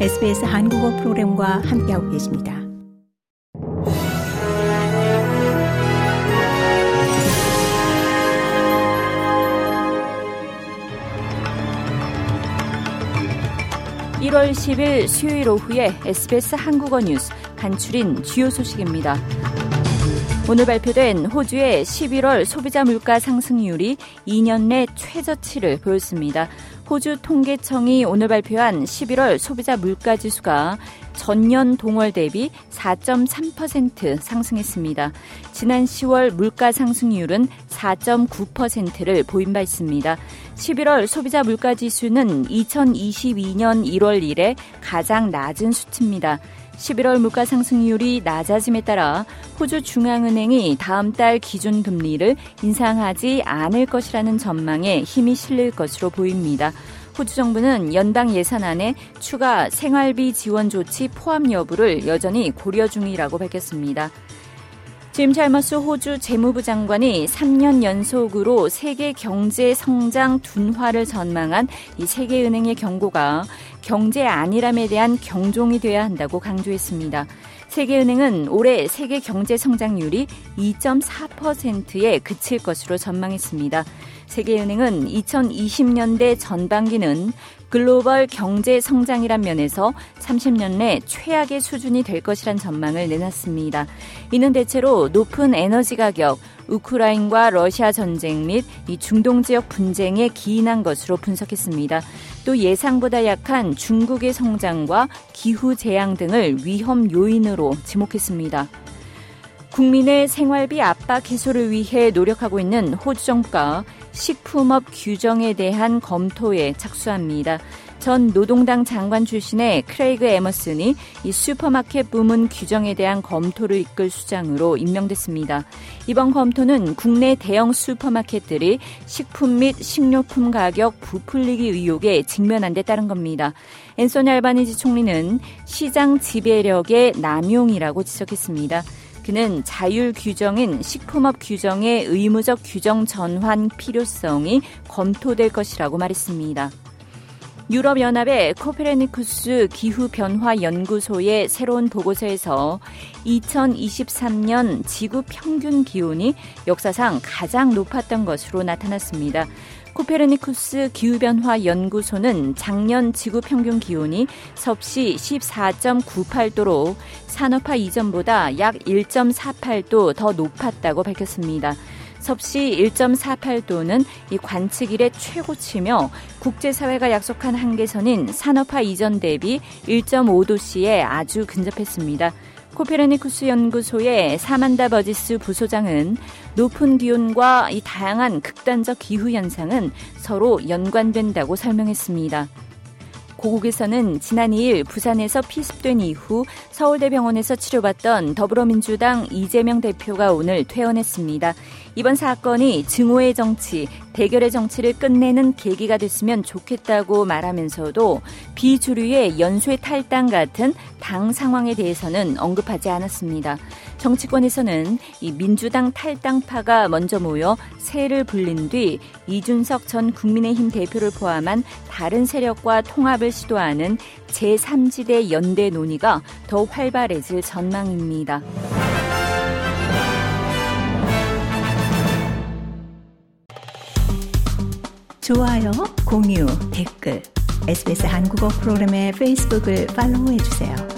SBS 한국어 프로그램과 함께하고 계십니다. (1월 10일) 수요일 오후에 SBS 한국어 뉴스 간추린 주요 소식입니다. 오늘 발표된 호주의 11월 소비자 물가 상승률이 2년 내 최저치를 보였습니다. 호주 통계청이 오늘 발표한 11월 소비자 물가 지수가 전년 동월 대비 4.3% 상승했습니다. 지난 10월 물가 상승률은 4.9%를 보인 바 있습니다. 11월 소비자 물가 지수는 2022년 1월 이래 가장 낮은 수치입니다. 11월 물가 상승률이 낮아짐에 따라 호주 중앙은행이 다음 달 기준 금리를 인상하지 않을 것이라는 전망에 힘이 실릴 것으로 보입니다. 호주 정부는 연방 예산안에 추가 생활비 지원 조치 포함 여부를 여전히 고려 중이라고 밝혔습니다. 짐 찰머스 호주 재무부 장관이 3년 연속으로 세계 경제 성장 둔화를 전망한 이 세계은행의 경고가 경제 안일함에 대한 경종이 되어야 한다고 강조했습니다. 세계은행은 올해 세계 경제 성장률이 2.4%에 그칠 것으로 전망했습니다. 세계은행은 2020년대 전반기는 글로벌 경제 성장이란 면에서 30년 내 최악의 수준이 될 것이란 전망을 내놨습니다. 이는 대체로 높은 에너지 가격, 우크라이나와 러시아 전쟁 및 이 중동 지역 분쟁에 기인한 것으로 분석했습니다. 또 예상보다 약한 중국의 성장과 기후 재앙 등을 위험 요인으로 지목했습니다. 국민의 생활비 압박 해소를 위해 노력하고 있는 호주 정부가 식품업 규정에 대한 검토에 착수합니다. 전 노동당 장관 출신의 크레이그 에머슨이 이 슈퍼마켓 부문 규정에 대한 검토를 이끌 수장으로 임명됐습니다. 이번 검토는 국내 대형 슈퍼마켓들이 식품 및 식료품 가격 부풀리기 의혹에 직면한 데 따른 겁니다. 앤소니 알바니지 총리는 시장 지배력의 남용이라고 지적했습니다. 그는 자율 규정인 식품업 규정의 의무적 규정 전환 필요성이 검토될 것이라고 말했습니다. 유럽연합의 코페르니쿠스 기후변화연구소의 새로운 보고서에서 2023년 지구 평균 기온이 역사상 가장 높았던 것으로 나타났습니다. 코페르니쿠스 기후변화 연구소는 작년 지구 평균 기온이 섭씨 14.98도로 산업화 이전보다 약 1.48도 더 높았다고 밝혔습니다. 섭씨 1.48도는 이 관측 일의 최고치며 국제사회가 약속한 한계선인 산업화 이전 대비 1.5도씨에 아주 근접했습니다. 코페르니쿠스 연구소의 사만다 버지스 부소장은 높은 기온과 이 다양한 극단적 기후 현상은 서로 연관된다고 설명했습니다. 고국에서는 지난 2일 부산에서 피습된 이후 서울대병원에서 치료받던 더불어민주당 이재명 대표가 오늘 퇴원했습니다. 이번 사건이 증오의 정치, 대결의 정치를 끝내는 계기가 됐으면 좋겠다고 말하면서도 비주류의 연쇄 탈당 같은 당 상황에 대해서는 언급하지 않았습니다. 정치권에서는 이 민주당 탈당파가 먼저 모여 새를 불린 뒤 이준석 전 국민의힘 대표를 포함한 다른 세력과 통합을 시도하는 제3지대 연대 논의가 더 활발해질 전망입니다. 좋아요, 공유, 댓글, SBS 한국어 프로그램의 페이스북을 팔로우해주세요.